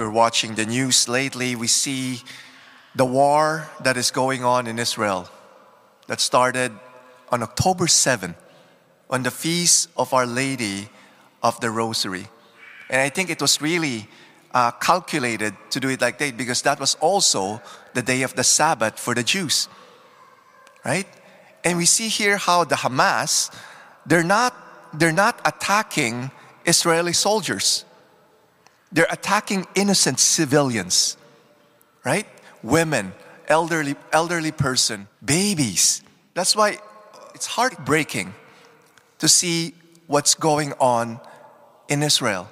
we're watching the news lately, we see the war that is going on in Israel that started on October 7 on the feast of Our Lady of the Rosary. And I think it was really uh, calculated to do it like that because that was also the day of the Sabbath for the Jews. Right? And we see here how the Hamas, they're not, they're not attacking Israeli soldiers. They're attacking innocent civilians, right? Women, elderly, elderly person, babies. That's why it's heartbreaking to see what's going on in Israel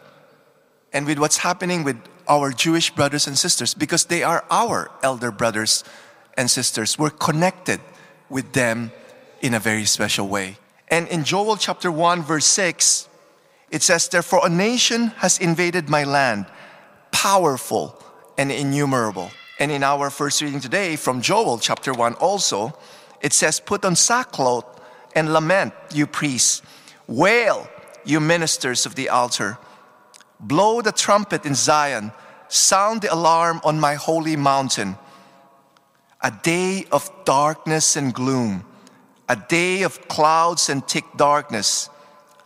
and with what's happening with our Jewish brothers and sisters because they are our elder brothers and sisters. We're connected with them in a very special way. And in Joel chapter 1, verse 6, it says, Therefore, a nation has invaded my land, powerful and innumerable. And in our first reading today from Joel chapter 1 also, it says, Put on sackcloth and lament, you priests. Wail, you ministers of the altar. Blow the trumpet in Zion. Sound the alarm on my holy mountain. A day of darkness and gloom, a day of clouds and thick darkness,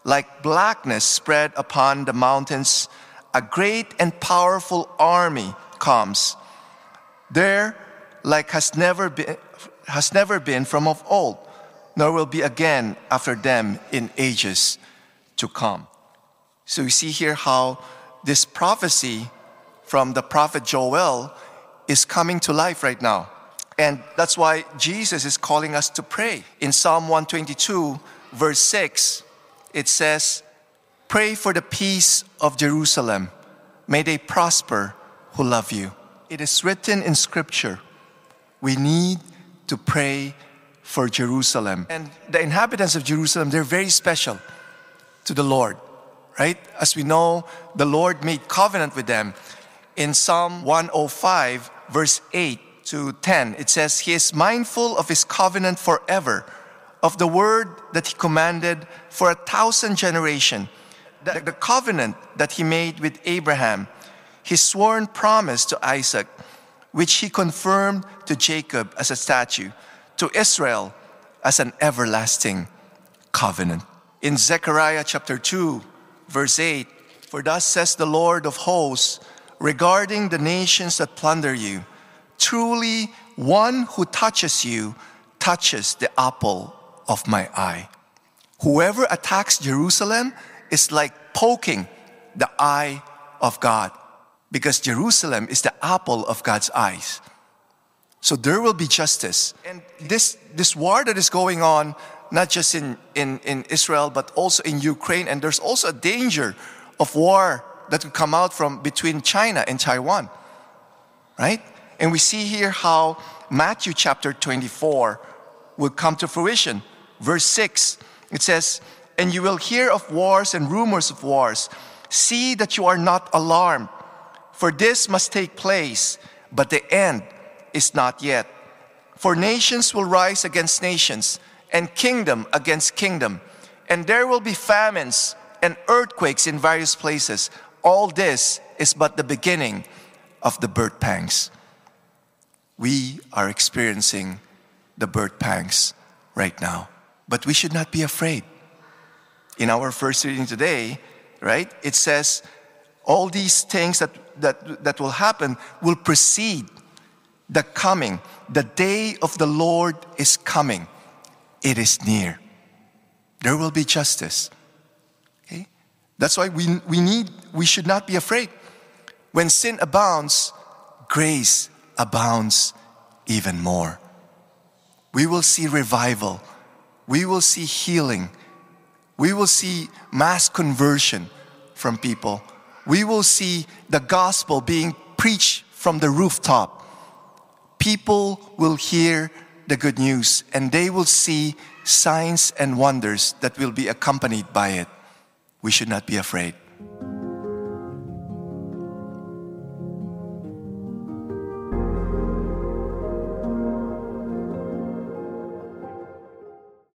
like blackness spread upon the mountains. A great and powerful army comes. There, like has never been, has never been from of old, nor will be again after them in ages to come. So we see here how this prophecy from the prophet Joel is coming to life right now. And that's why Jesus is calling us to pray. In Psalm 122, verse 6, it says, Pray for the peace of Jerusalem. May they prosper who love you. It is written in Scripture, we need to pray for Jerusalem. And the inhabitants of Jerusalem, they're very special to the Lord, right? As we know, the Lord made covenant with them. In Psalm 105, verse 8 to 10, it says, He is mindful of His covenant forever, of the word that He commanded for a thousand generation, the, the covenant that He made with Abraham, His sworn promise to Isaac, which He confirmed to Jacob as a statute, to Israel as an everlasting covenant. In Zechariah chapter 2, verse 8 For thus says the Lord of hosts regarding the nations that plunder you, truly one who touches you touches the apple of my eye. Whoever attacks Jerusalem is like poking the eye of God, because Jerusalem is the apple of God's eyes. So there will be justice. And this, this war that is going on not just in, in, in Israel, but also in Ukraine. And there's also a danger of war that could come out from between China and Taiwan, right? And we see here how Matthew chapter 24 will come to fruition. Verse 6, it says, And you will hear of wars and rumors of wars. See that you are not alarmed, for this must take place, but the end is not yet. For nations will rise against nations and kingdom against kingdom. And there will be famines and earthquakes in various places. All this is but the beginning of the birth pangs. We are experiencing the birth pangs right now, but we should not be afraid. In our first reading today, right, it says all these things that, that, that will happen will precede the coming. The day of the Lord is coming it is near. There will be justice. Okay? That's why we, we need, we should not be afraid. When sin abounds, grace abounds even more. We will see revival. We will see healing. We will see mass conversion from people. We will see the gospel being preached from the rooftop. People will hear the good news and they will see signs and wonders that will be accompanied by it. We should not be afraid.